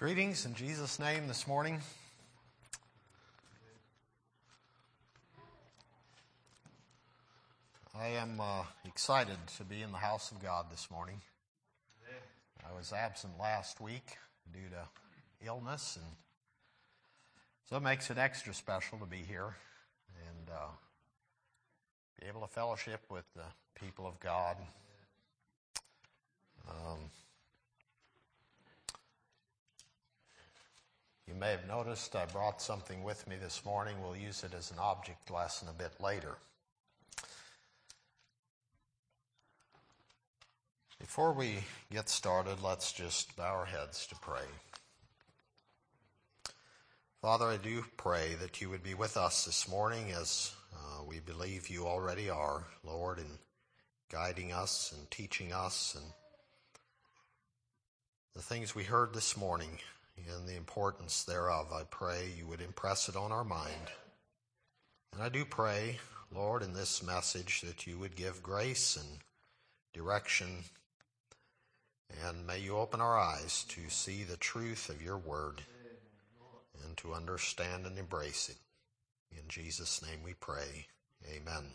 Greetings in Jesus' name this morning. I am uh, excited to be in the house of God this morning. I was absent last week due to illness, and so it makes it extra special to be here and uh, be able to fellowship with the people of God. Um, you may have noticed I brought something with me this morning. We'll use it as an object lesson a bit later. Before we get started, let's just bow our heads to pray. Father, I do pray that you would be with us this morning as uh, we believe you already are, Lord, in guiding us and teaching us and the things we heard this morning and the importance thereof. I pray you would impress it on our mind. And I do pray, Lord, in this message that you would give grace and direction and may you open our eyes to see the truth of your word and to understand and embrace it. In Jesus' name we pray. Amen.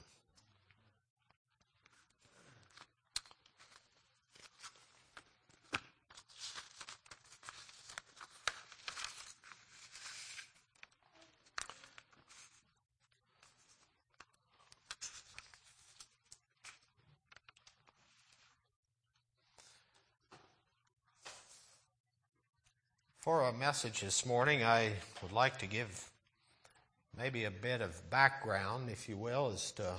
For a message this morning, I would like to give maybe a bit of background, if you will, as to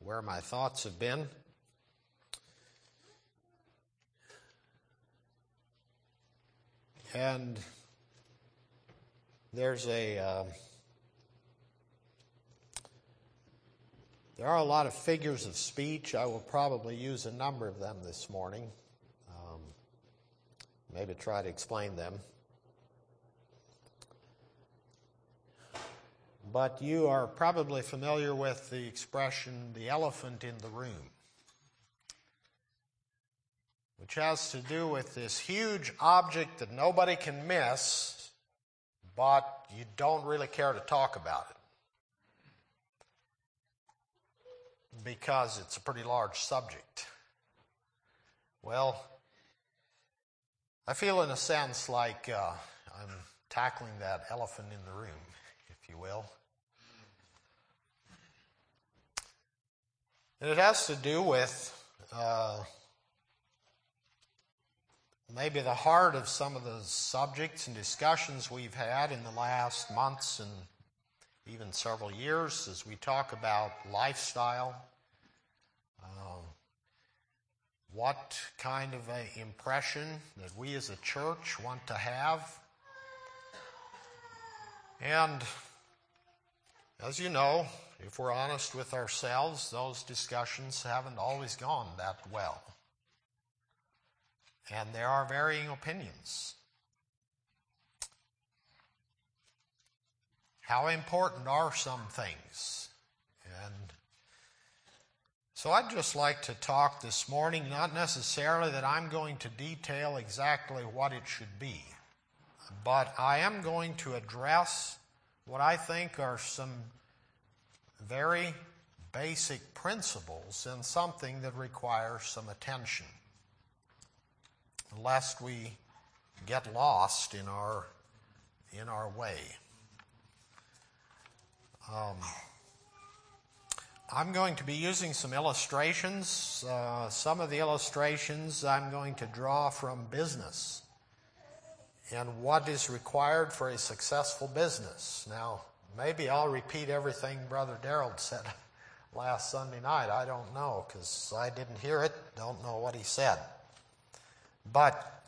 where my thoughts have been. And there's a uh, there are a lot of figures of speech. I will probably use a number of them this morning. Um, maybe try to explain them. But you are probably familiar with the expression the elephant in the room, which has to do with this huge object that nobody can miss, but you don't really care to talk about it because it's a pretty large subject. Well, I feel in a sense like uh, I'm tackling that elephant in the room, if you will. And it has to do with uh, maybe the heart of some of the subjects and discussions we've had in the last months and even several years as we talk about lifestyle. Uh, what kind of an impression that we as a church want to have. And as you know, if we're honest with ourselves, those discussions haven't always gone that well. And there are varying opinions. How important are some things? And so I'd just like to talk this morning, not necessarily that I'm going to detail exactly what it should be, but I am going to address what I think are some very basic principles in something that requires some attention, lest we get lost in our in our way. Um, I'm going to be using some illustrations. Uh, some of the illustrations I'm going to draw from business and what is required for a successful business. Now, Maybe I'll repeat everything Brother Darrell said last Sunday night. I don't know because I didn't hear it, don't know what he said. But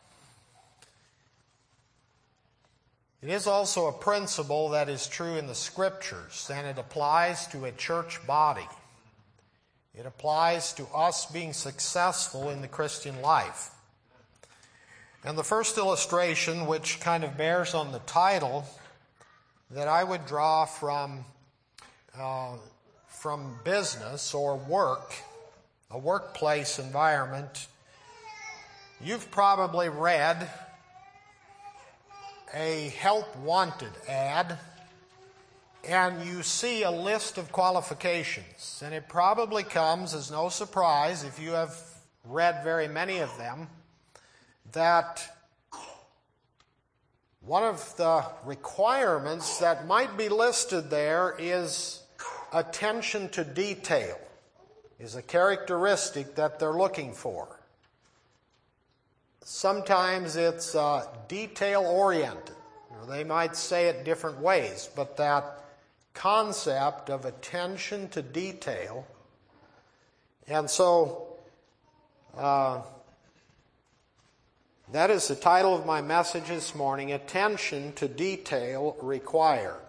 it is also a principle that is true in the scriptures, and it applies to a church body. It applies to us being successful in the Christian life. And the first illustration, which kind of bears on the title, that I would draw from, uh, from business or work, a workplace environment. You've probably read a help wanted ad and you see a list of qualifications, and it probably comes as no surprise if you have read very many of them, that one of the requirements that might be listed there is attention to detail, is a characteristic that they're looking for. Sometimes it's uh, detail oriented, or they might say it different ways, but that concept of attention to detail. And so, uh, that is the title of my message this morning Attention to Detail Required.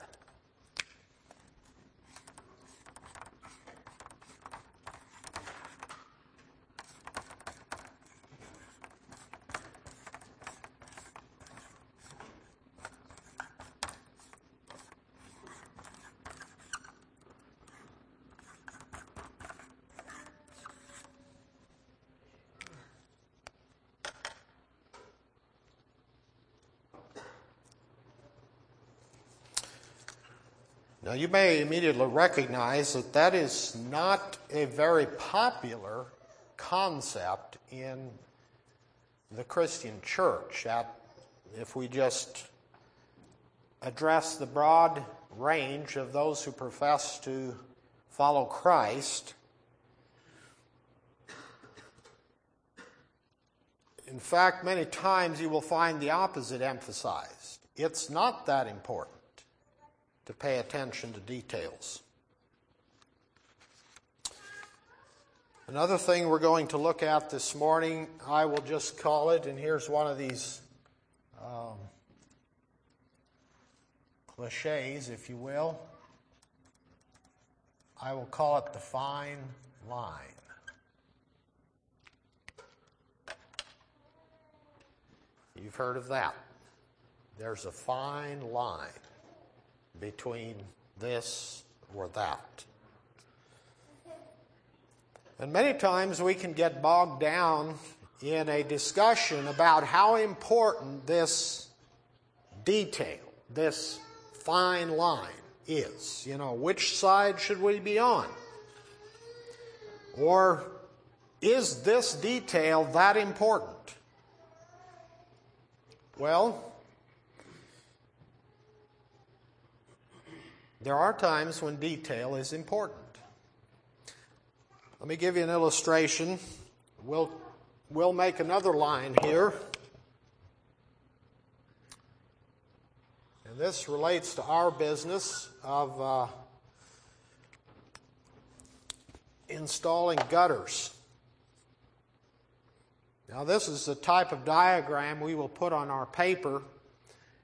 Now, you may immediately recognize that that is not a very popular concept in the Christian church. That if we just address the broad range of those who profess to follow Christ, in fact, many times you will find the opposite emphasized. It's not that important to pay attention to details. Another thing we're going to look at this morning, I will just call it, and here's one of these um, cliches, if you will. I will call it the fine line. You've heard of that. There's a fine line between this or that. And many times we can get bogged down in a discussion about how important this detail, this fine line is. You know, which side should we be on? Or is this detail that important? Well, There are times when detail is important. Let me give you an illustration. We'll, we'll make another line here. And this relates to our business of uh, installing gutters. Now, this is the type of diagram we will put on our paper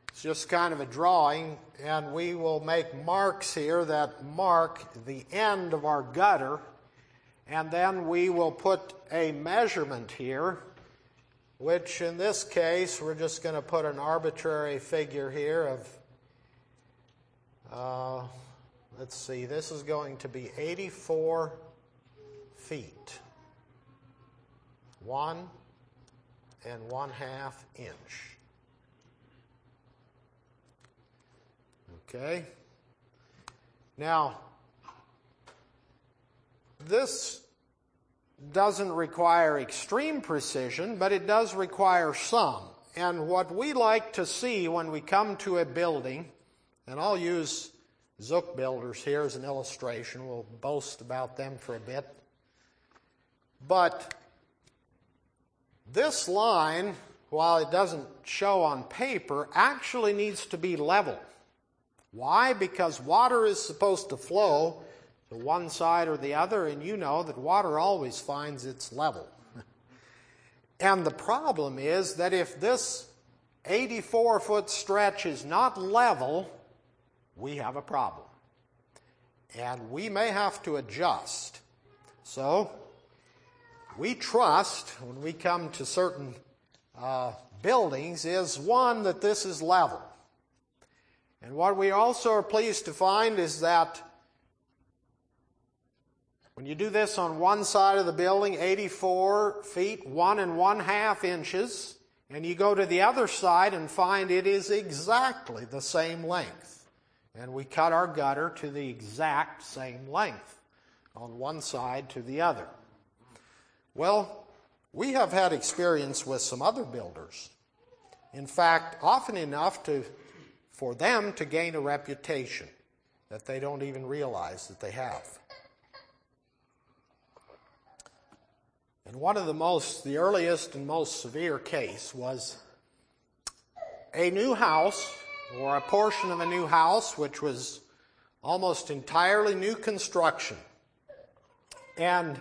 it's just kind of a drawing, and we will make marks here that mark the end of our gutter, and then we will put a measurement here, which in this case, we're just going to put an arbitrary figure here of, uh, let's see, this is going to be 84 feet. One and one half inch. Okay? Now, this doesn't require extreme precision, but it does require some. And what we like to see when we come to a building, and I'll use Zook Builders here as an illustration, we'll boast about them for a bit. But this line, while it doesn't show on paper, actually needs to be level. Why? Because water is supposed to flow to one side or the other, and you know that water always finds its level. and the problem is that if this 84 foot stretch is not level, we have a problem. And we may have to adjust. So, we trust when we come to certain uh, buildings is one, that this is level. And what we also are pleased to find is that when you do this on one side of the building, 84 feet, one and one half inches, and you go to the other side and find it is exactly the same length. And we cut our gutter to the exact same length on one side to the other. Well, we have had experience with some other builders. In fact, often enough to, for them to gain a reputation that they don't even realize that they have. And one of the most, the earliest and most severe case was a new house or a portion of a new house which was almost entirely new construction. And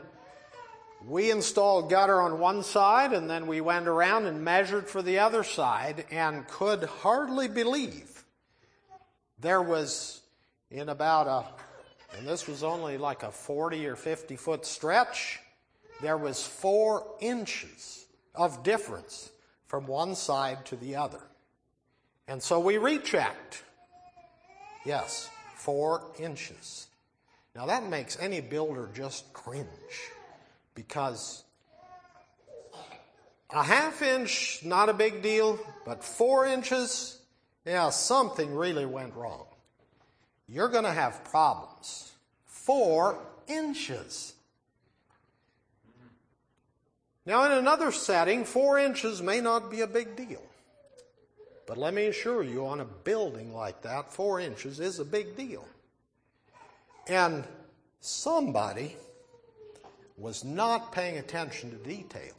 we installed gutter on one side and then we went around and measured for the other side and could hardly believe there was in about a, and this was only like a 40 or 50 foot stretch, there was four inches of difference from one side to the other. And so we rechecked. Yes, four inches. Now that makes any builder just cringe because a half inch, not a big deal, but four inches, yeah, something really went wrong. You're going to have problems. Four inches. Now, in another setting, four inches may not be a big deal. But let me assure you, on a building like that, four inches is a big deal. And somebody was not paying attention to detail.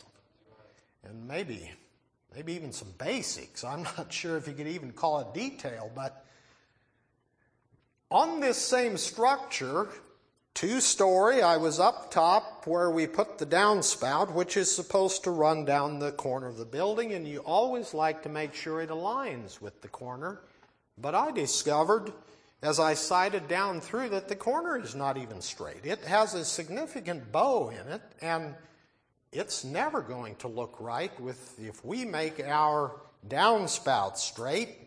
And maybe, maybe even some basics. I'm not sure if you could even call it detail, but on this same structure, two story, I was up top where we put the downspout, which is supposed to run down the corner of the building, and you always like to make sure it aligns with the corner. But I discovered as I sighted down through that the corner is not even straight. It has a significant bow in it, and it's never going to look right with if we make our downspout straight,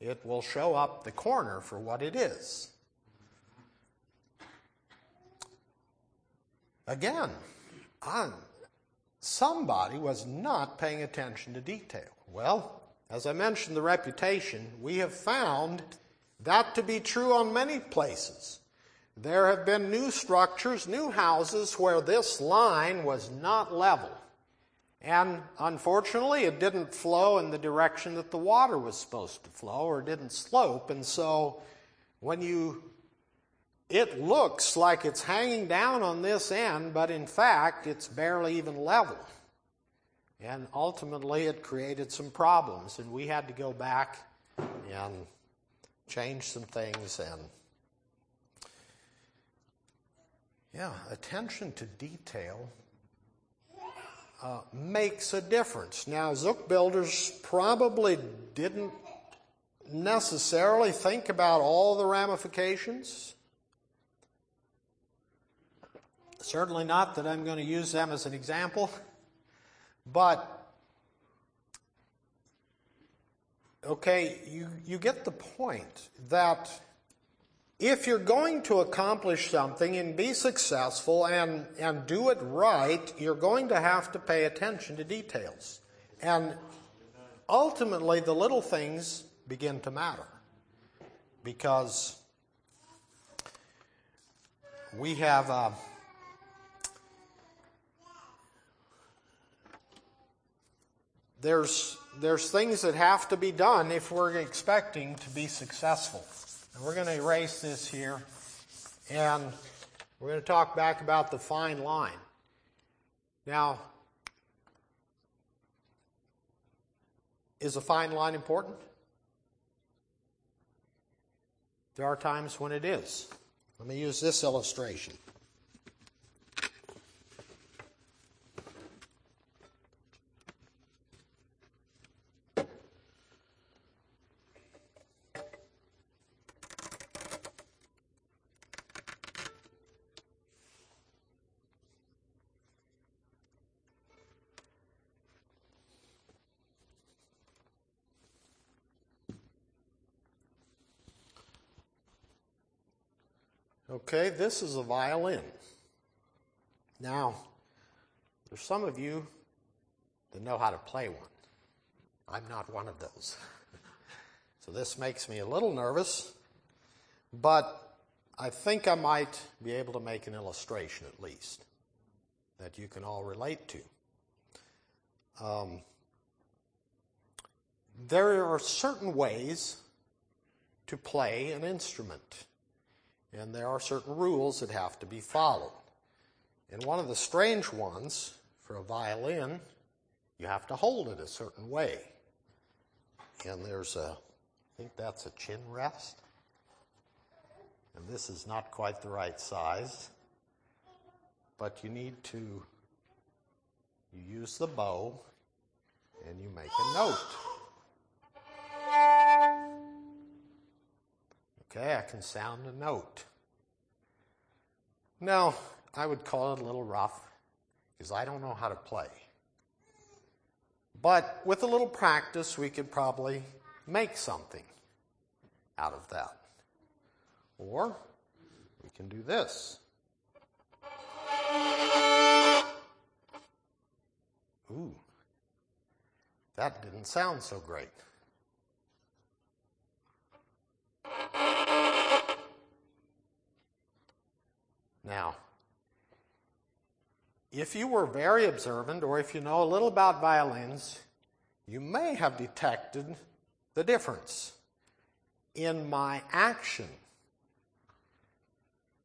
it will show up the corner for what it is. Again, I'm, somebody was not paying attention to detail. Well, as I mentioned, the reputation, we have found that to be true on many places. There have been new structures, new houses where this line was not level. And unfortunately, it didn't flow in the direction that the water was supposed to flow or didn't slope. And so when you, it looks like it's hanging down on this end, but in fact, it's barely even level. And ultimately, it created some problems, and we had to go back and change some things and yeah, attention to detail uh, makes a difference. Now, Zook builders probably didn't necessarily think about all the ramifications. Certainly not that I'm going to use them as an example, but okay, you, you get the point that if you're going to accomplish something and be successful and, and do it right, you're going to have to pay attention to details. And ultimately, the little things begin to matter because we have. Uh, there's there's things that have to be done if we're expecting to be successful. And we're going to erase this here, and we're going to talk back about the fine line. Now, is a fine line important? There are times when it is. Let me use this illustration. Okay, this is a violin. Now, there's some of you that know how to play one. I'm not one of those. so this makes me a little nervous, but I think I might be able to make an illustration at least that you can all relate to. Um, there are certain ways to play an instrument, and there are certain rules that have to be followed. And one of the strange ones for a violin, you have to hold it a certain way. And there's a, I think that's a chin rest. And this is not quite the right size. But you need to, you use the bow and you make a note. Okay, I can sound a note. Now, I would call it a little rough because I don't know how to play. But with a little practice, we could probably make something out of that. Or we can do this. Ooh, that didn't sound so great. Now, if you were very observant or if you know a little about violins, you may have detected the difference in my action.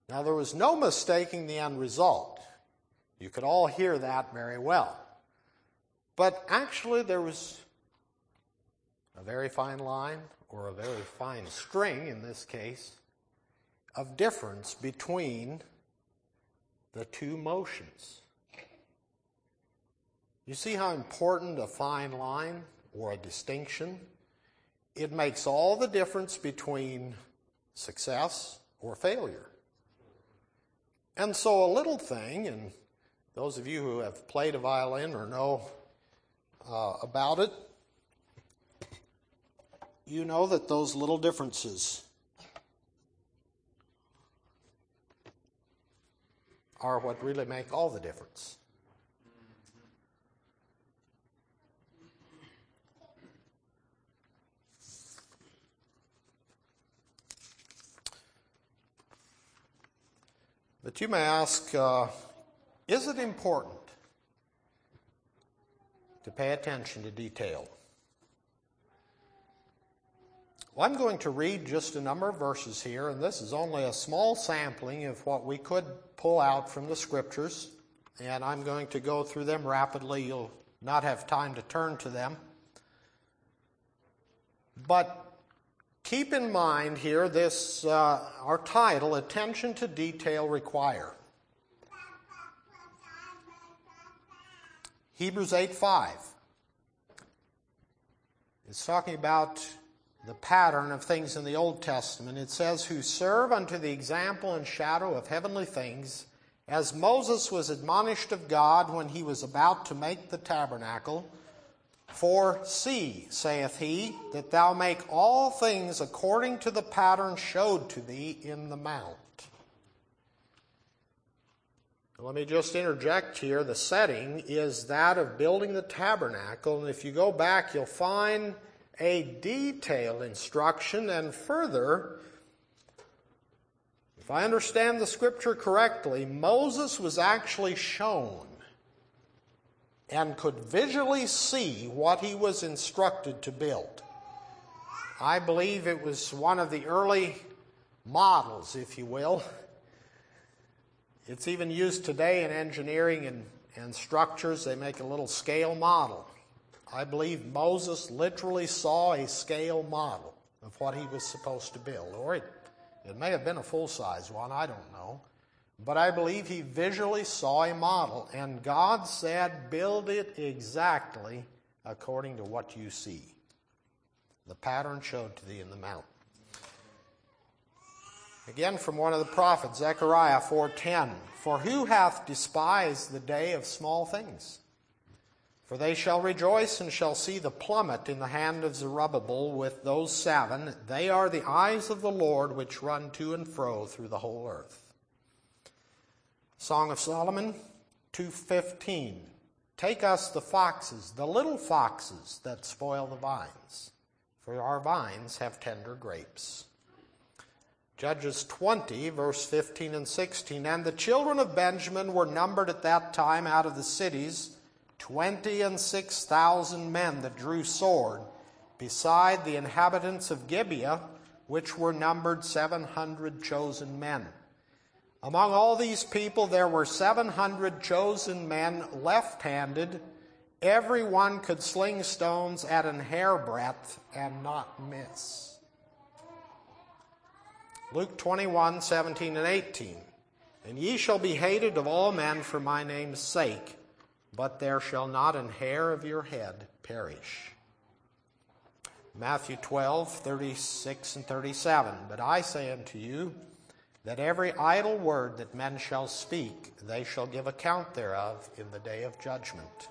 Now, there was no mistaking the end result. You could all hear that very well. But actually, there was a very fine line, or a very fine string in this case, of difference between the two motions. You see how important a fine line or a distinction? It makes all the difference between success or failure. And so a little thing, and those of you who have played a violin or know uh, about it, you know that those little differences are what really make all the difference. But you may ask uh, is it important to pay attention to detail? Well, I'm going to read just a number of verses here, and this is only a small sampling of what we could pull out from the scriptures, and I'm going to go through them rapidly. You'll not have time to turn to them. But keep in mind here this uh, our title attention to detail require hebrews 8 5 it's talking about the pattern of things in the old testament it says who serve unto the example and shadow of heavenly things as moses was admonished of god when he was about to make the tabernacle for see, saith he, that thou make all things according to the pattern showed to thee in the mount. Let me just interject here. The setting is that of building the tabernacle, and if you go back, you'll find a detailed instruction, and further, if I understand the scripture correctly, Moses was actually shown and could visually see what he was instructed to build. I believe it was one of the early models, if you will. It's even used today in engineering and, and structures. They make a little scale model. I believe Moses literally saw a scale model of what he was supposed to build. Or it, it may have been a full size one, I don't know. But I believe he visually saw a model, and God said, Build it exactly according to what you see. The pattern showed to thee in the mount. Again from one of the prophets, Zechariah 4:10, For who hath despised the day of small things? For they shall rejoice and shall see the plummet in the hand of Zerubbabel with those seven. They are the eyes of the Lord which run to and fro through the whole earth. Song of Solomon 215 Take us the foxes, the little foxes that spoil the vines, for our vines have tender grapes. Judges 20, verse 15 and 16. And the children of Benjamin were numbered at that time out of the cities, twenty and six thousand men that drew sword, beside the inhabitants of Gibeah, which were numbered seven hundred chosen men. Among all these people, there were 700 chosen men left handed. Every one could sling stones at an hairbreadth and not miss. Luke 21, 17 and 18. And ye shall be hated of all men for my name's sake, but there shall not an hair of your head perish. Matthew 12, 36 and 37. But I say unto you, that every idle word that men shall speak, they shall give account thereof in the day of judgment.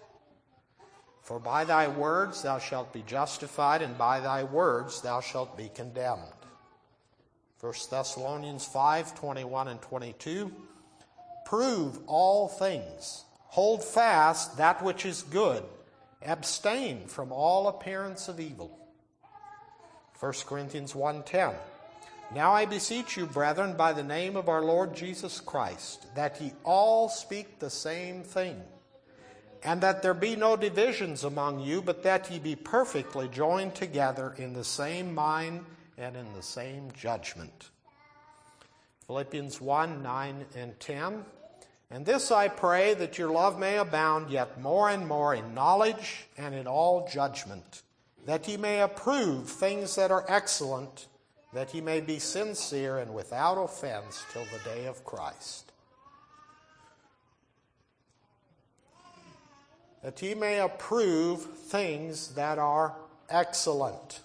For by thy words thou shalt be justified, and by thy words thou shalt be condemned. 1 Thessalonians 5 21 and 22. Prove all things, hold fast that which is good, abstain from all appearance of evil. 1 Corinthians 1 10. Now I beseech you, brethren, by the name of our Lord Jesus Christ, that ye all speak the same thing, and that there be no divisions among you, but that ye be perfectly joined together in the same mind and in the same judgment. Philippians 1 9 and 10. And this I pray that your love may abound yet more and more in knowledge and in all judgment, that ye may approve things that are excellent that ye may be sincere and without offense till the day of Christ. That ye may approve things that are excellent.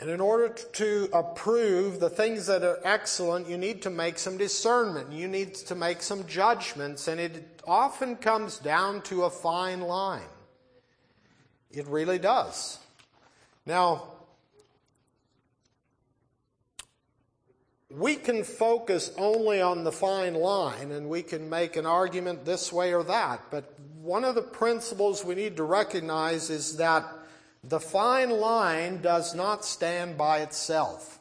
And in order to approve the things that are excellent, you need to make some discernment. You need to make some judgments, and it often comes down to a fine line. It really does. Now, we can focus only on the fine line and we can make an argument this way or that, but one of the principles we need to recognize is that the fine line does not stand by itself.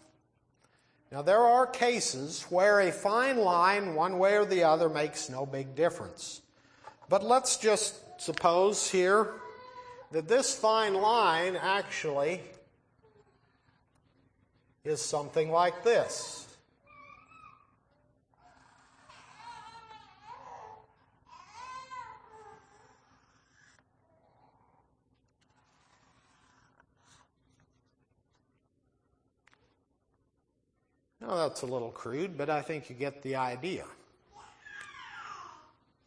Now, there are cases where a fine line, one way or the other, makes no big difference. But let's just suppose here that this fine line actually is something like this. Now, that's a little crude, but I think you get the idea.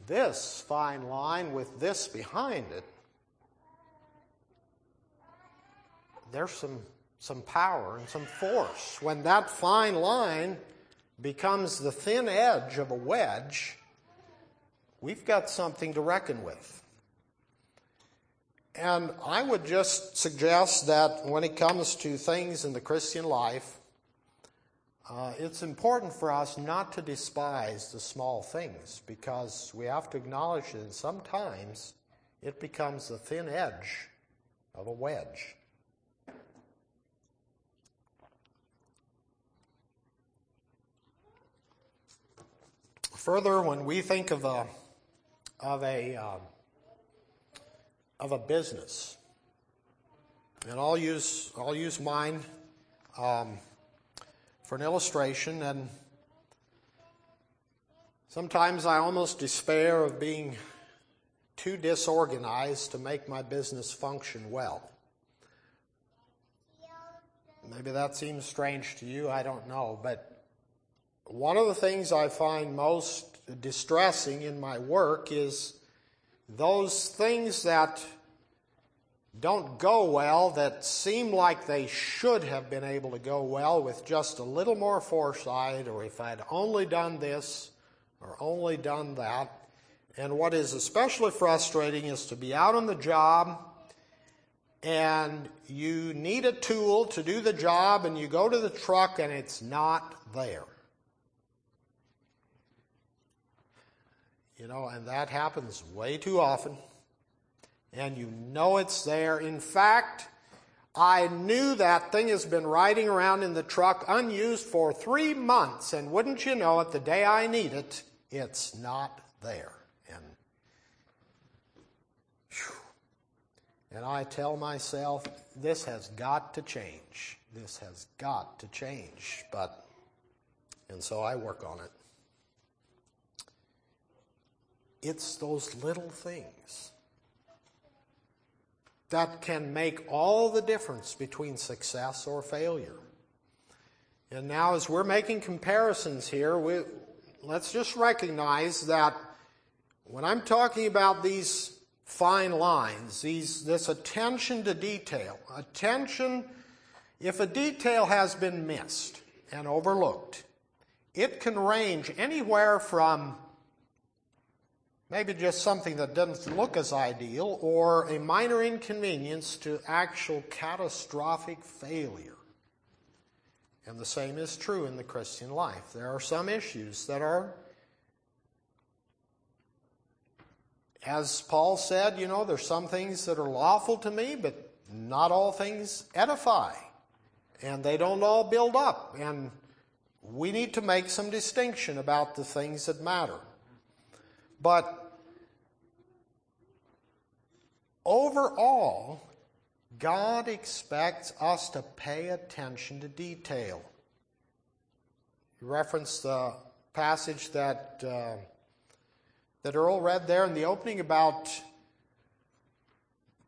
This fine line with this behind it there's some, some power and some force. When that fine line becomes the thin edge of a wedge, we've got something to reckon with. And I would just suggest that when it comes to things in the Christian life, uh, it's important for us not to despise the small things because we have to acknowledge that sometimes it becomes the thin edge of a wedge. Further, when we think of a of a uh, of a business, and I'll use I'll use mine um, for an illustration, and sometimes I almost despair of being too disorganized to make my business function well. Maybe that seems strange to you, I don't know, but one of the things I find most distressing in my work is those things that don't go well that seem like they should have been able to go well with just a little more foresight, or if I'd only done this or only done that. And what is especially frustrating is to be out on the job and you need a tool to do the job, and you go to the truck and it's not there. You know, and that happens way too often. And you know it's there. In fact, I knew that thing has been riding around in the truck unused for three months, and wouldn't you know it, the day I need it, it's not there. And, and I tell myself, this has got to change. This has got to change. But, and so I work on it. It's those little things that can make all the difference between success or failure. And now, as we're making comparisons here, we, let's just recognize that when I'm talking about these fine lines, these, this attention to detail, attention, if a detail has been missed and overlooked, it can range anywhere from maybe just something that doesn't look as ideal, or a minor inconvenience to actual catastrophic failure. And the same is true in the Christian life. There are some issues that are, as Paul said, you know, there's some things that are lawful to me, but not all things edify. And they don't all build up. And we need to make some distinction about the things that matter. But Overall, God expects us to pay attention to detail. You referenced the passage that, uh, that Earl read there in the opening about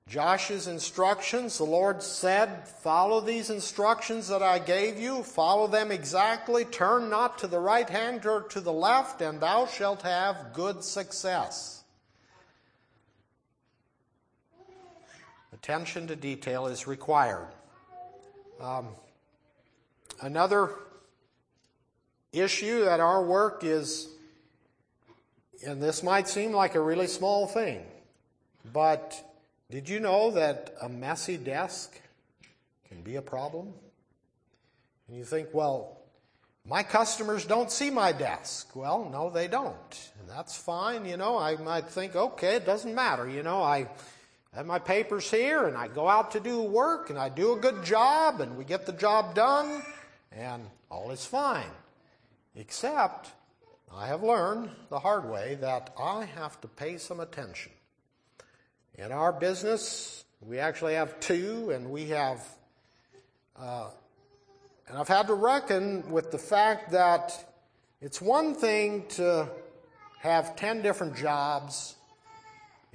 Josh's instructions. The Lord said, Follow these instructions that I gave you, follow them exactly, turn not to the right hand or to the left, and thou shalt have good success. Attention to detail is required. Um, another issue that our work is, and this might seem like a really small thing, but did you know that a messy desk can be a problem? And you think, well, my customers don't see my desk. Well, no, they don't. And that's fine. You know, I might think, okay, it doesn't matter. You know, I, I have my papers here and I go out to do work and I do a good job and we get the job done and all is fine. Except I have learned the hard way that I have to pay some attention. In our business, we actually have two and we have, uh, and I've had to reckon with the fact that it's one thing to have 10 different jobs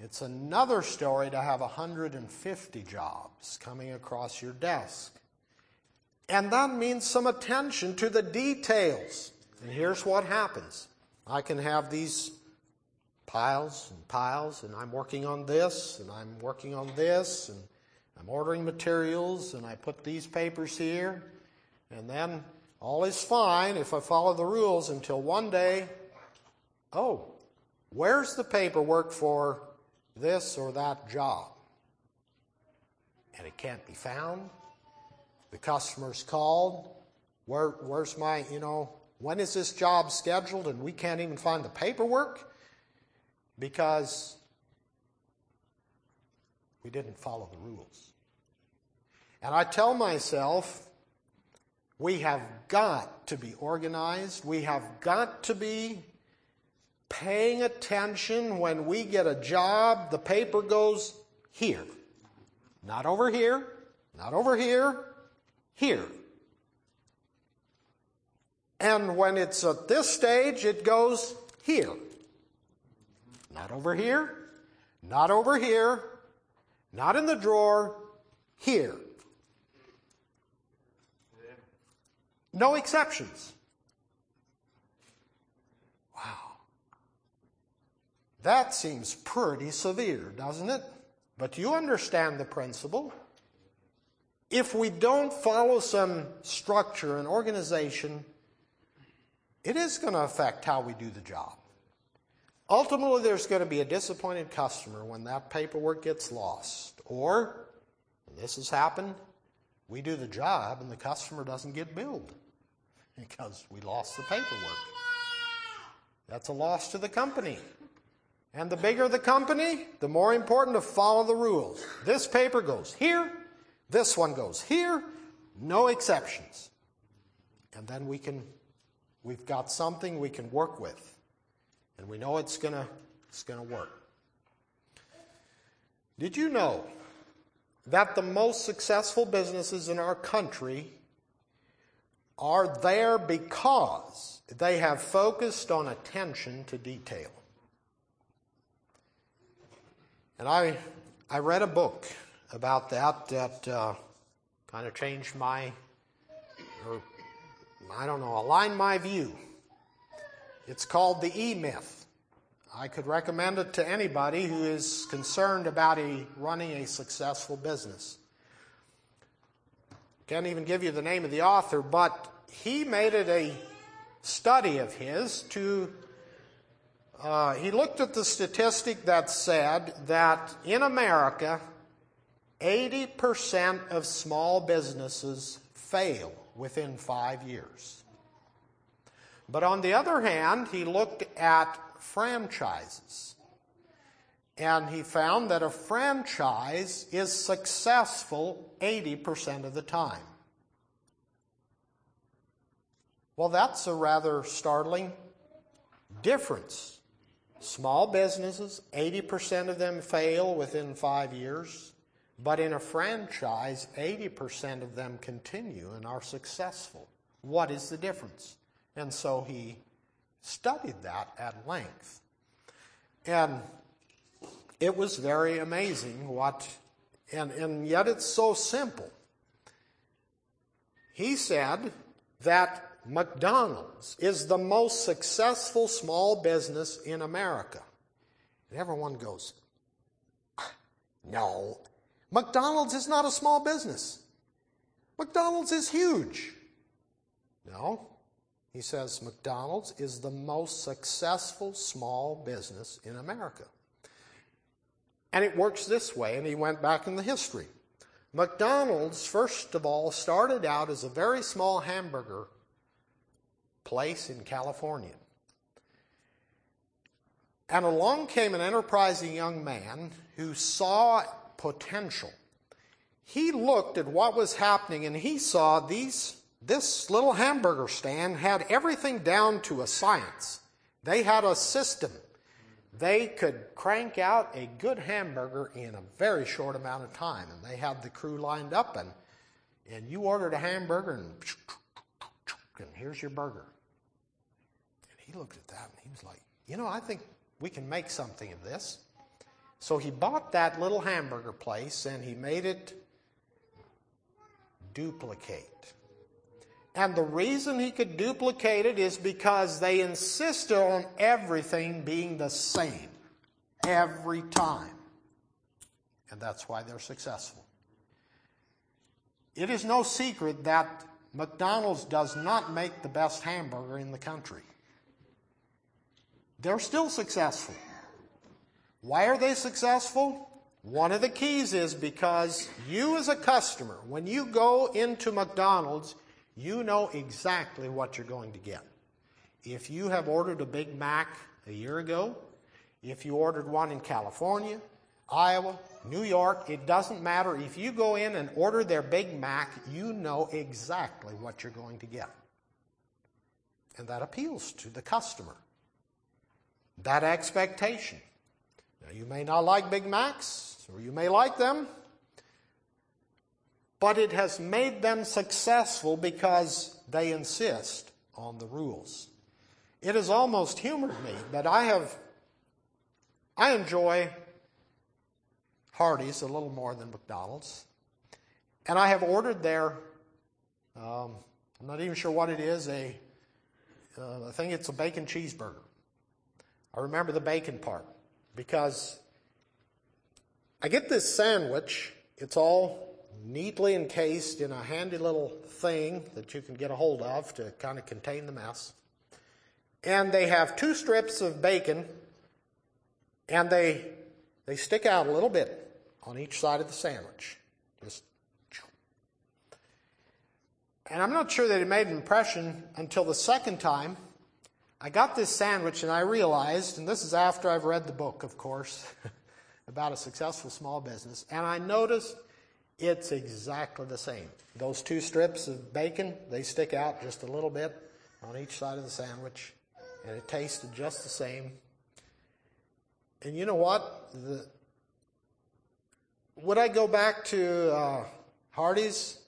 it's another story to have 150 jobs coming across your desk. And that means some attention to the details. And here's what happens I can have these piles and piles, and I'm working on this, and I'm working on this, and I'm ordering materials, and I put these papers here, and then all is fine if I follow the rules until one day, oh, where's the paperwork for this or that job. And it can't be found. The customer's called. Where, where's my, you know, when is this job scheduled? And we can't even find the paperwork because we didn't follow the rules. And I tell myself, we have got to be organized. We have got to be paying attention when we get a job, the paper goes here. Not over here, not over here, here. And when it's at this stage, it goes here. Not over here, not over here, not in the drawer, here. No exceptions. That seems pretty severe, doesn't it? But you understand the principle. If we don't follow some structure and organization, it is going to affect how we do the job. Ultimately, there's going to be a disappointed customer when that paperwork gets lost. Or, this has happened, we do the job and the customer doesn't get billed because we lost the paperwork. That's a loss to the company. And the bigger the company, the more important to follow the rules. This paper goes here, this one goes here, no exceptions. And then we can, we've got something we can work with. And we know it's gonna, it's gonna work. Did you know that the most successful businesses in our country are there because they have focused on attention to detail? And I, I read a book about that that uh, kind of changed my, or I don't know, aligned my view. It's called The E Myth. I could recommend it to anybody who is concerned about a, running a successful business. Can't even give you the name of the author, but he made it a study of his to. Uh, he looked at the statistic that said that in America, 80% of small businesses fail within five years. But on the other hand, he looked at franchises. And he found that a franchise is successful 80% of the time. Well, that's a rather startling difference. Small businesses, 80% of them fail within five years. But in a franchise, 80% of them continue and are successful. What is the difference? And so he studied that at length. And it was very amazing what, and, and yet it's so simple. He said that McDonald's is the most successful small business in America. And everyone goes, ah, no, McDonald's is not a small business. McDonald's is huge. No, he says McDonald's is the most successful small business in America. And it works this way, and he went back in the history. McDonald's, first of all, started out as a very small hamburger place in California. And along came an enterprising young man who saw potential. He looked at what was happening and he saw these this little hamburger stand had everything down to a science. They had a system. They could crank out a good hamburger in a very short amount of time. And they had the crew lined up and and you ordered a hamburger and and here's your burger. And he looked at that and he was like, you know, I think we can make something of this. So he bought that little hamburger place and he made it duplicate. And the reason he could duplicate it is because they insisted on everything being the same every time. And that's why they're successful. It is no secret that McDonald's does not make the best hamburger in the country. They're still successful. Why are they successful? One of the keys is because you, as a customer, when you go into McDonald's, you know exactly what you're going to get. If you have ordered a Big Mac a year ago, if you ordered one in California, Iowa, New York, it doesn't matter. If you go in and order their Big Mac, you know exactly what you're going to get. And that appeals to the customer. That expectation. Now, you may not like Big Macs, or you may like them, but it has made them successful because they insist on the rules. It has almost humored me, but I have, I enjoy Hardee's a little more than McDonald's. And I have ordered their, um, I'm not even sure what it is, a, uh, I think it's a bacon cheeseburger. I remember the bacon part because I get this sandwich. It's all neatly encased in a handy little thing that you can get a hold of to kind of contain the mess. And they have two strips of bacon, and they they stick out a little bit on each side of the sandwich. Just and I'm not sure that it made an impression until the second time I got this sandwich and I realized, and this is after I've read the book, of course, about a successful small business, and I noticed it's exactly the same. Those two strips of bacon, they stick out just a little bit on each side of the sandwich, and it tasted just the same. And you know what? The, would I go back to uh, Hardee's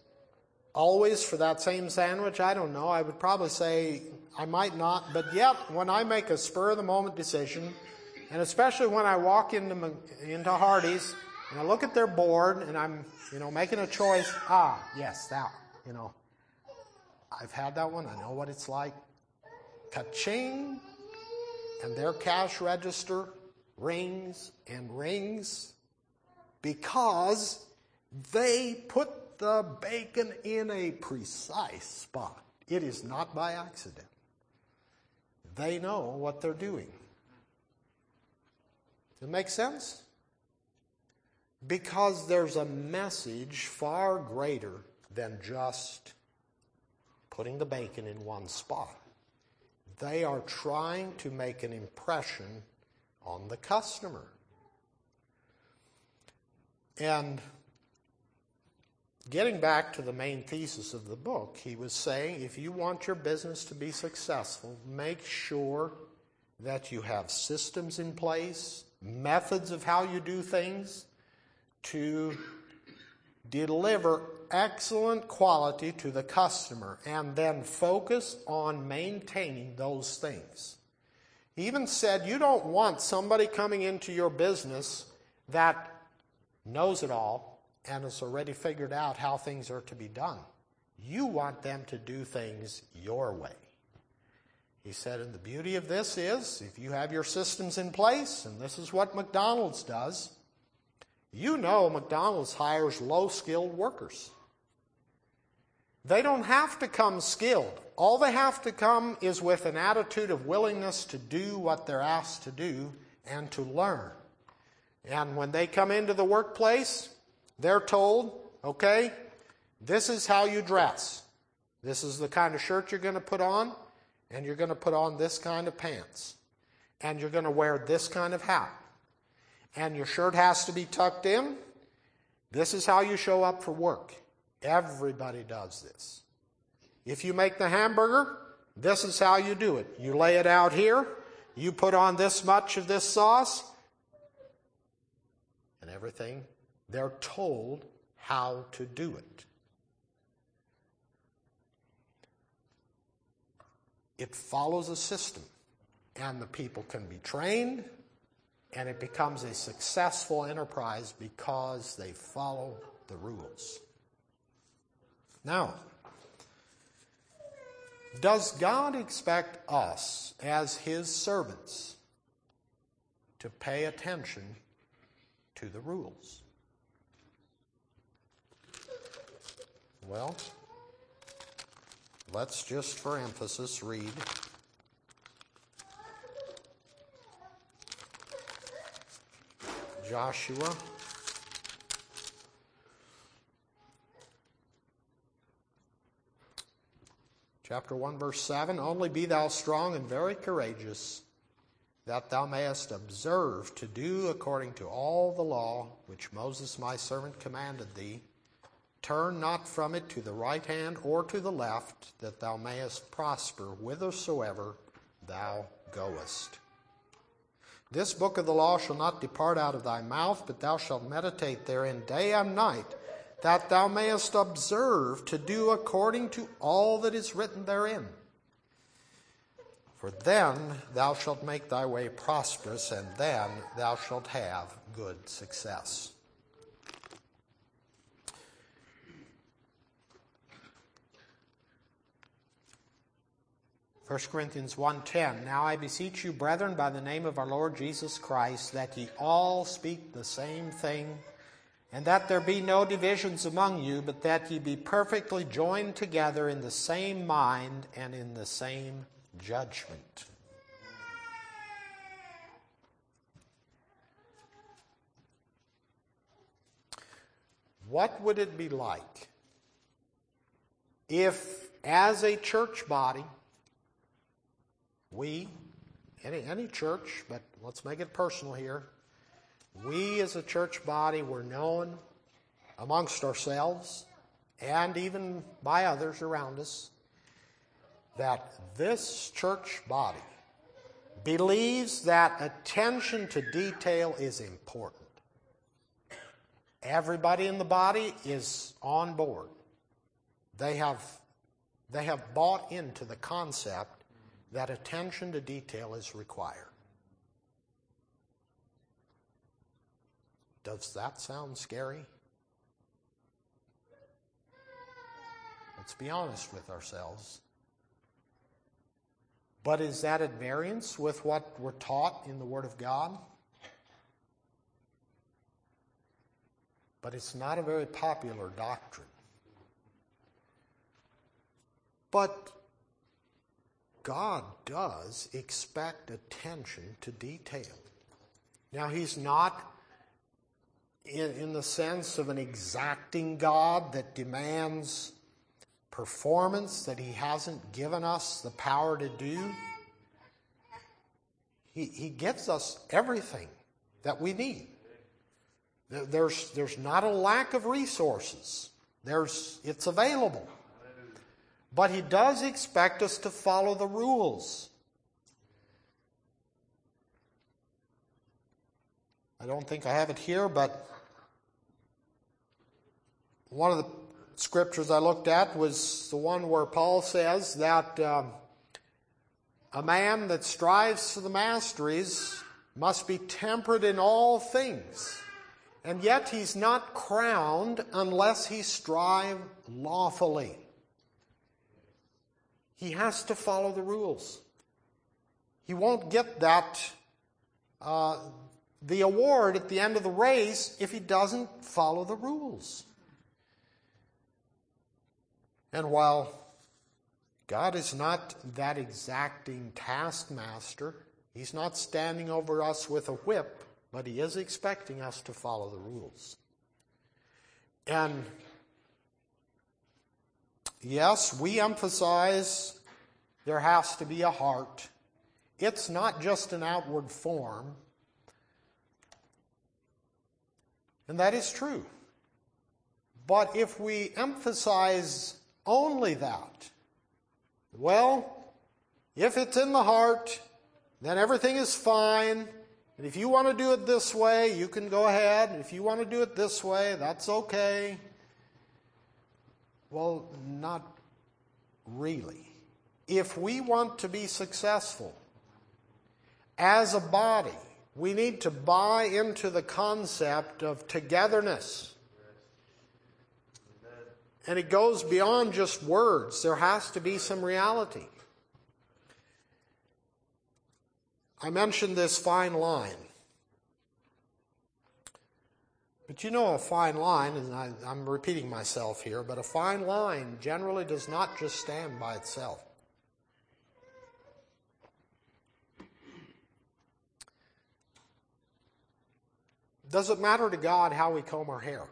always for that same sandwich? I don't know. I would probably say I might not. But yet, when I make a spur of the moment decision, and especially when I walk into, into Hardee's and I look at their board and I'm, you know, making a choice, ah, yes, that, you know, I've had that one. I know what it's like. Ka-ching! And their cash register rings and rings because they put the bacon in a precise spot. It is not by accident. They know what they're doing. Does it make sense? Because there's a message far greater than just putting the bacon in one spot. They are trying to make an impression on the customer. And getting back to the main thesis of the book, he was saying if you want your business to be successful, make sure that you have systems in place, methods of how you do things to deliver excellent quality to the customer and then focus on maintaining those things. He even said you don't want somebody coming into your business that knows it all and has already figured out how things are to be done. You want them to do things your way. He said, and the beauty of this is if you have your systems in place, and this is what McDonald's does, you know McDonald's hires low skilled workers. They don't have to come skilled. All they have to come is with an attitude of willingness to do what they're asked to do and to learn. And when they come into the workplace, they're told, okay, this is how you dress. This is the kind of shirt you're going to put on, and you're going to put on this kind of pants. And you're going to wear this kind of hat. And your shirt has to be tucked in. This is how you show up for work. Everybody does this. If you make the hamburger, this is how you do it. You lay it out here, you put on this much of this sauce, everything. They're told how to do it. It follows a system, and the people can be trained, and it becomes a successful enterprise because they follow the rules. Now, does God expect us as His servants to pay attention to the rules? Well, let's just for emphasis read. Joshua. Chapter 1, verse 7 Only be thou strong and very courageous, that thou mayest observe to do according to all the law which Moses my servant commanded thee. Turn not from it to the right hand or to the left, that thou mayest prosper whithersoever thou goest. This book of the law shall not depart out of thy mouth, but thou shalt meditate therein day and night that thou mayest observe to do according to all that is written therein. For then thou shalt make thy way prosperous, and then thou shalt have good success. First Corinthians 1:10 Now I beseech you brethren by the name of our Lord Jesus Christ that ye all speak the same thing and that there be no divisions among you, but that ye be perfectly joined together in the same mind and in the same judgment. What would it be like if, as a church body, we, any, any church, but let's make it personal here. We as a church body were known amongst ourselves and even by others around us that this church body believes that attention to detail is important. Everybody in the body is on board. They have, they have bought into the concept that attention to detail is required. Does that sound scary? Let's be honest with ourselves. But is that at variance with what we're taught in the Word of God? But it's not a very popular doctrine. But God does expect attention to detail. Now, He's not in, in the sense of an exacting God that demands performance that He hasn't given us the power to do. He, he gives us everything that we need. There's, there's not a lack of resources. There's, it's available. But He does expect us to follow the rules. I don't think I have it here, but one of the scriptures I looked at was the one where Paul says that um, a man that strives for the masteries must be temperate in all things. And yet he's not crowned unless he strive lawfully. He has to follow the rules. He won't get that uh, the award at the end of the race if he doesn't follow the rules. And while God is not that exacting taskmaster, He's not standing over us with a whip, but He is expecting us to follow the rules. And yes, we emphasize there has to be a heart. It's not just an outward form. And that is true. But if we emphasize only that. Well, if it's in the heart, then everything is fine. And if you want to do it this way, you can go ahead. And if you want to do it this way, that's okay. Well, not really. If we want to be successful as a body, we need to buy into the concept of togetherness. And it goes beyond just words, there has to be some reality. I mentioned this fine line. But you know, a fine line, and I, am repeating myself here, but a fine line generally does not just stand by itself. Does it matter to God how we comb our hair?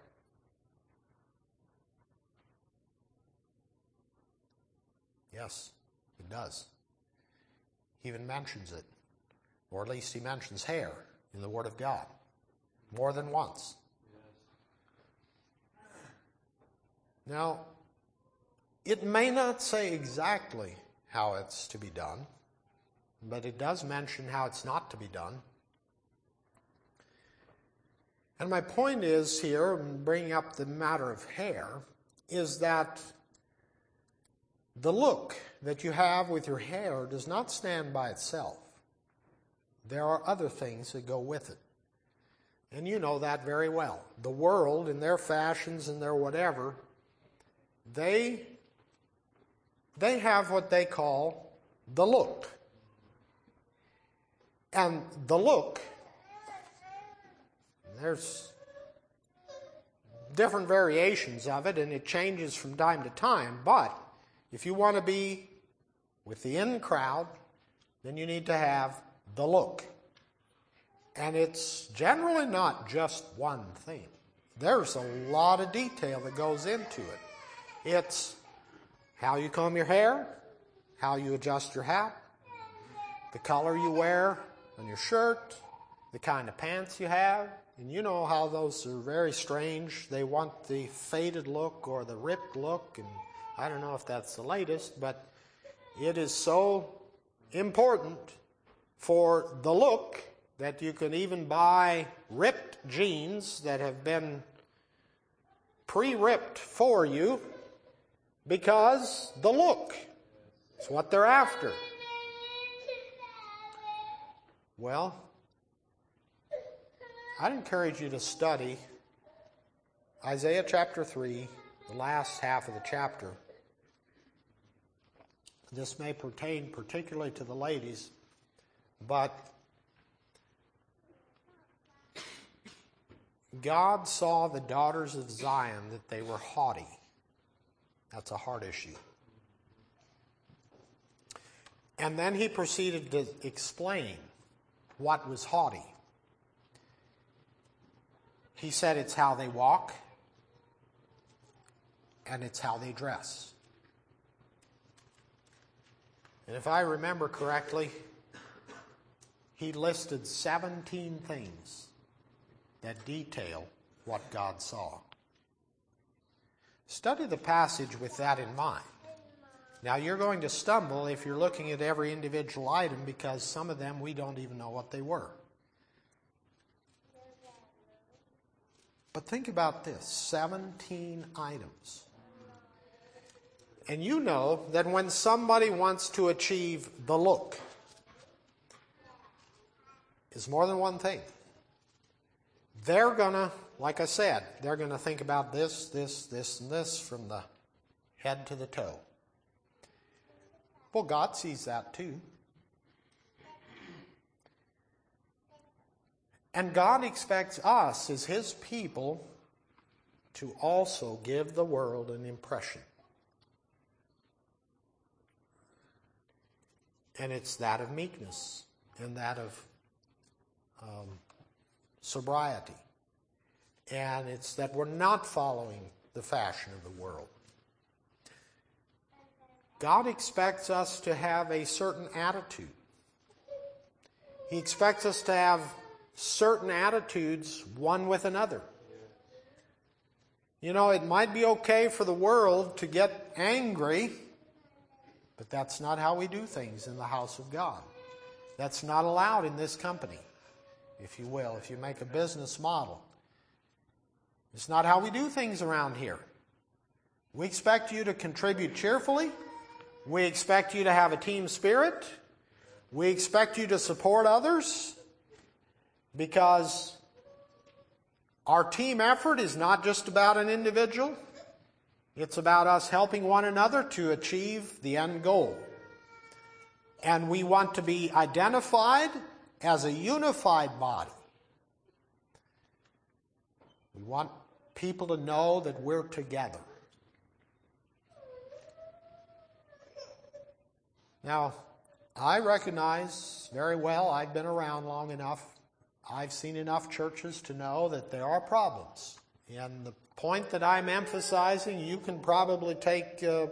Yes, it does. He even mentions it, or at least he mentions hair in the Word of God more than once. Now, it may not say exactly how it's to be done, but it does mention how it's not to be done. And my point is here, bringing up the matter of hair, is that the look that you have with your hair does not stand by itself. There are other things that go with it. And you know that very well. The world, in their fashions and their whatever, they, they have what they call the look. And the look, there's different variations of it, and it changes from time to time, but if you want to be with the in crowd, then you need to have the look. And it's generally not just one thing. There's a lot of detail that goes into it. It's how you comb your hair, how you adjust your hat, the color you wear on your shirt, the kind of pants you have. And you know how those are very strange. They want the faded look or the ripped look, and I don't know if that's the latest, but it is so important for the look that you can even buy ripped jeans that have been pre ripped for you because the look is what they're after. Well, I'd encourage you to study Isaiah chapter 3, the last half of the chapter. This may pertain particularly to the ladies, but God saw the daughters of Zion that they were haughty. That's a hard issue. And then he proceeded to explain what was haughty. He said it's how they walk and it's how they dress. And if I remember correctly, he listed 17 things that detail what God saw. Study the passage with that in mind. Now, you're going to stumble if you're looking at every individual item because some of them we don't even know what they were. But think about this 17 items. And you know that when somebody wants to achieve the look, is more than one thing. They're going to, like I said, they're going to think about this, this, this, and this from the head to the toe. Well, God sees that too. And God expects us, as His people, to also give the world an impression. And it's that of meekness and that of um, sobriety. And it's that we're not following the fashion of the world. God expects us to have a certain attitude. He expects us to have certain attitudes one with another. You know, it might be okay for the world to get angry, but that's not how we do things in the house of God. That's not allowed in this company, if you will, if you make a business model. It's not how we do things around here. We expect you to contribute cheerfully. We expect you to have a team spirit. We expect you to support others because our team effort is not just about an individual, it's about us helping one another to achieve the end goal. And we want to be identified as a unified body. We want people to know that we're together. Now, I recognize very well, I've been around long enough, I've seen enough churches to know that there are problems. And the point that I'm emphasizing, you can probably take a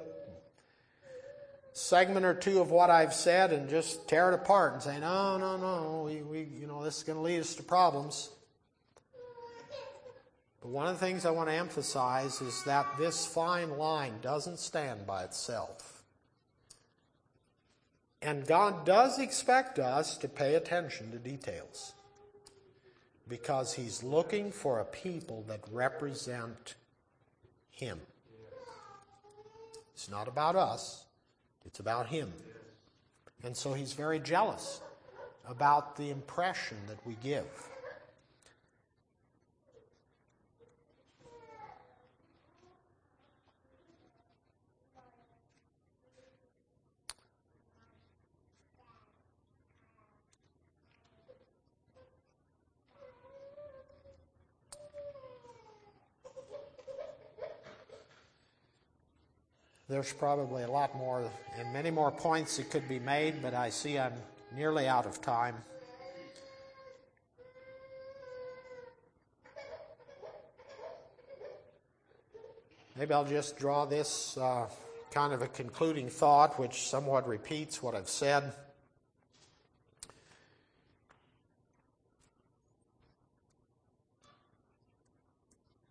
segment or two of what I've said and just tear it apart and say, no, no, no, we, we you know, this is going to lead us to problems. But one of the things I want to emphasize is that this fine line doesn't stand by itself. And God does expect us to pay attention to details because He's looking for a people that represent Him. It's not about us, it's about Him. And so He's very jealous about the impression that we give. there's probably a lot more and many more points that could be made, but I see I'm nearly out of time. Maybe I'll just draw this uh, kind of a concluding thought, which somewhat repeats what I've said.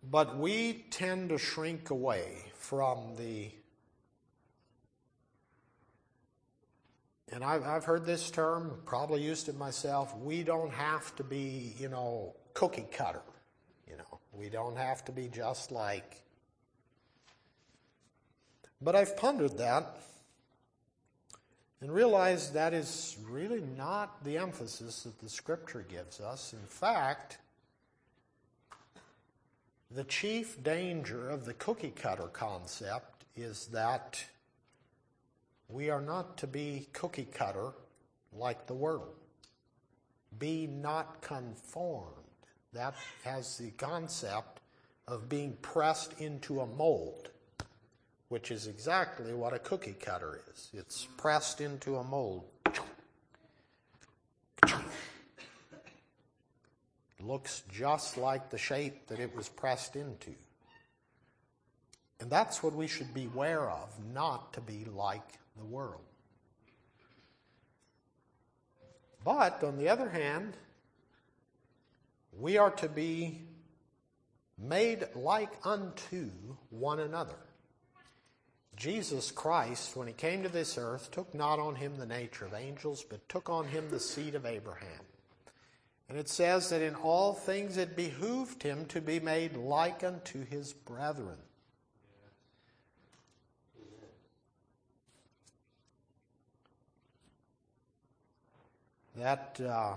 But we tend to shrink away from the And I've, I've heard this term, probably used it myself. We don't have to be, you know, cookie cutter. You know, we don't have to be just like. But I've pondered that and realized that is really not the emphasis that the Scripture gives us. In fact, the chief danger of the cookie cutter concept is that we are not to be cookie cutter like the world. Be not conformed. That has the concept of being pressed into a mold, which is exactly what a cookie cutter is. It's pressed into a mold. looks just like the shape that it was pressed into. And that's what we should beware of, not to be like the world. But on the other hand, we are to be made like unto one another. Jesus Christ, when he came to this earth, took not on him the nature of angels, but took on him the seed of Abraham. And it says that in all things it behooved him to be made like unto his brethren. That uh,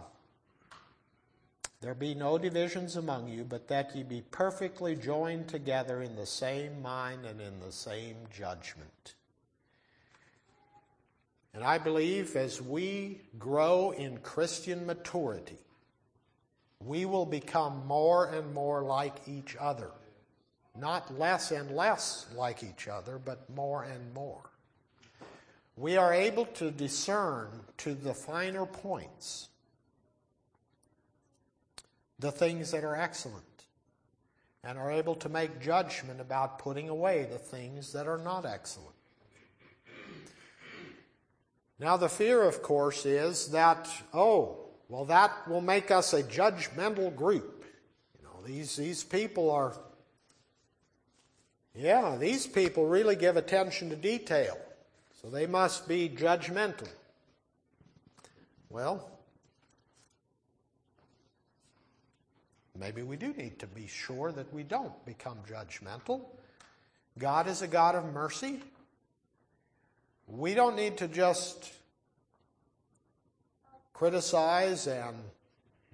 there be no divisions among you, but that ye be perfectly joined together in the same mind and in the same judgment. And I believe as we grow in Christian maturity, we will become more and more like each other. Not less and less like each other, but more and more. We are able to discern to the finer points the things that are excellent and are able to make judgment about putting away the things that are not excellent. Now, the fear, of course, is that, oh, well, that will make us a judgmental group. You know, these, these people are, yeah, these people really give attention to detail. So they must be judgmental. Well, maybe we do need to be sure that we don't become judgmental. God is a God of mercy. We don't need to just criticize and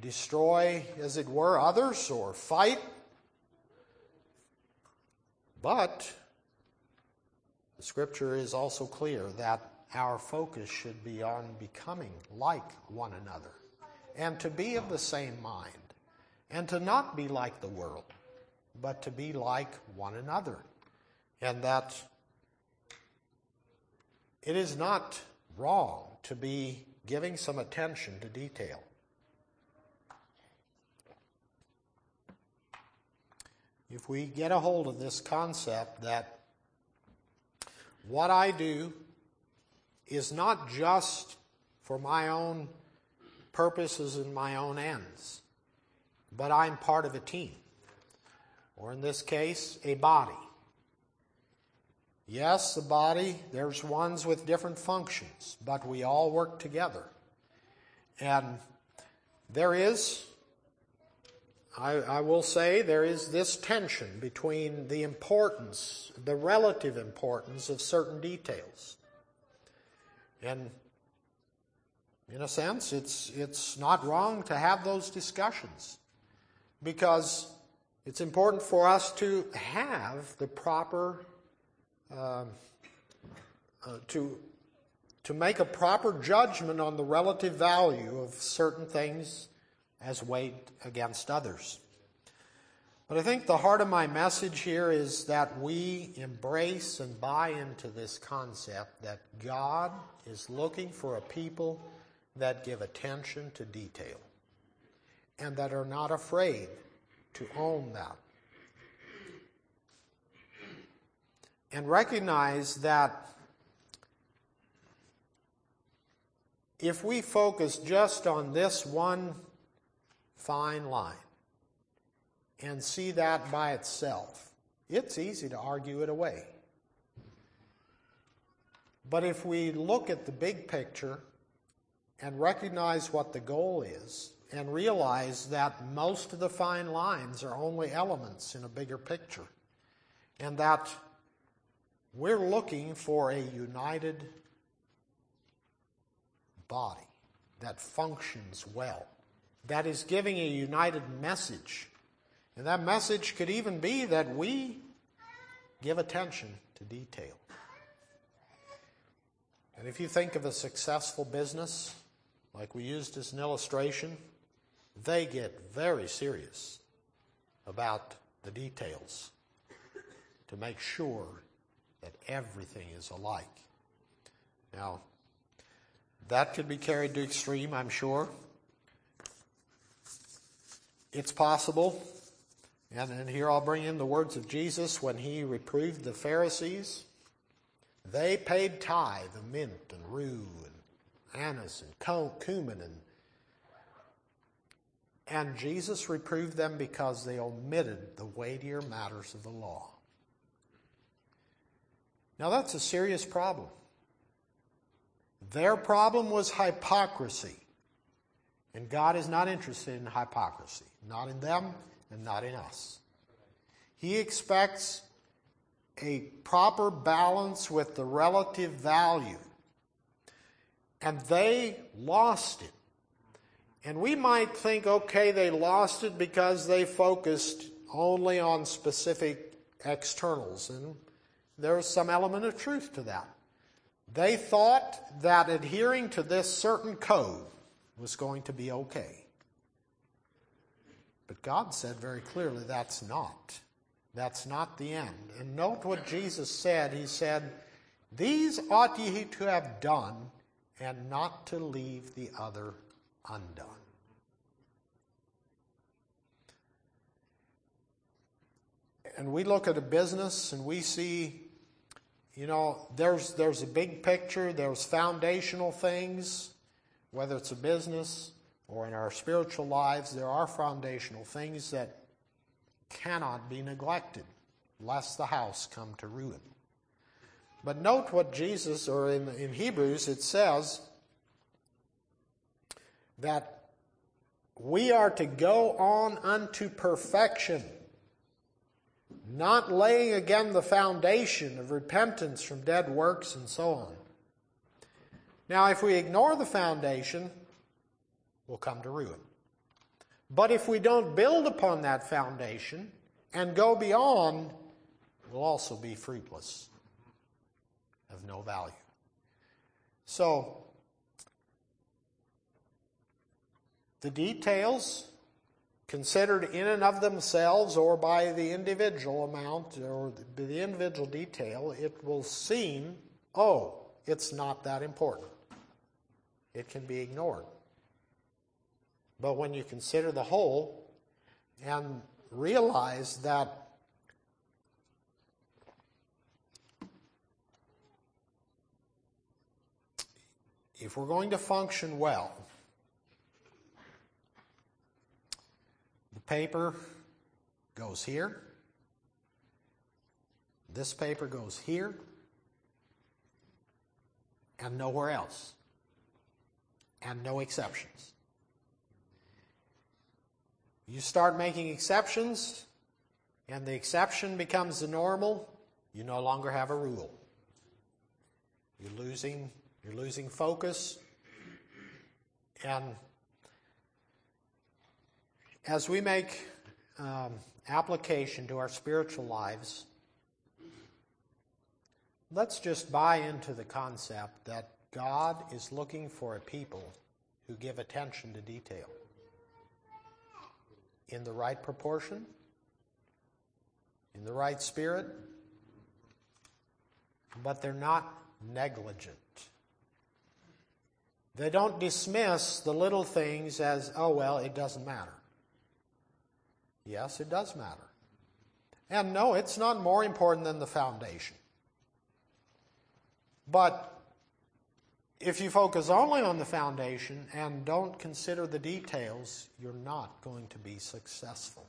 destroy, as it were, others or fight. But scripture is also clear that our focus should be on becoming like one another and to be of the same mind and to not be like the world, but to be like one another. And that it is not wrong to be giving some attention to detail. If we get a hold of this concept that what I do is not just for my own purposes and my own ends, but I'm part of a team, or in this case, a body. Yes, the body, there's ones with different functions, but we all work together. And there is, I, I, will say, there is this tension between the importance, the relative importance of certain details. And in a sense, it's, it's not wrong to have those discussions because it's important for us to have the proper um, uh, to, to make a proper judgment on the relative value of certain things as weighed against others. But I think the heart of my message here is that we embrace and buy into this concept that God is looking for a people that give attention to detail and that are not afraid to own that. and recognize that if we focus just on this one fine line, and see that by itself, it's easy to argue it away. But if we look at the big picture and recognize what the goal is, and realize that most of the fine lines are only elements in a bigger picture, and that we're looking for a united body that functions well, that is giving a united message. And that message could even be that we give attention to detail. And if you think of a successful business, like we used as an illustration, they get very serious about the details to make sure that everything is alike. Now, that could be carried to extreme, I'm sure. It's possible. And, and here I'll bring in the words of Jesus when he reproved the Pharisees. They paid tithe of mint and rue and anise and cumin and and Jesus reproved them because they omitted the weightier matters of the law. Now that's a serious problem. Their problem was hypocrisy. And God is not interested in hypocrisy, not in them and not in us. He expects a proper balance with the relative value. And they lost it. And we might think, okay, they lost it because they focused only on specific externals. And there's some element of truth to that. They thought that adhering to this certain code was going to be okay. But God said very clearly that's not. That's not the end. And note what Jesus said. He said, These ought ye to have done, and not to leave the other undone. And we look at a business and we see you know, there's, there's a big picture, there's foundational things, whether it's a business or in our spiritual lives, there are foundational things that cannot be neglected, lest the house come to ruin. But note what Jesus, or in, in Hebrews, it says that we are to go on unto perfection not laying again the foundation of repentance from dead works and so on. Now, if we ignore the foundation, we'll come to ruin. But if we don't build upon that foundation and go beyond, we'll also be fruitless, of no value. So, the details considered in and of themselves or by the individual amount or the individual detail, it will seem, oh, it's not that important. It can be ignored. But when you consider the whole and realize that if we're going to function well, the paper goes here. This paper goes here. And nowhere else. And no exceptions. You start making exceptions, and the exception becomes the normal, you no longer have a rule. You're losing, you're losing focus, and as we make um, application to our spiritual lives, let's just buy into the concept that God is looking for a people who give attention to detail in the right proportion, in the right spirit, but they're not negligent. They don't dismiss the little things as, oh, well, it doesn't matter. Yes, it does matter. And no, it's not more important than the foundation. But if you focus only on the foundation and don't consider the details, you're not going to be successful.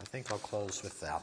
I think I'll close with that.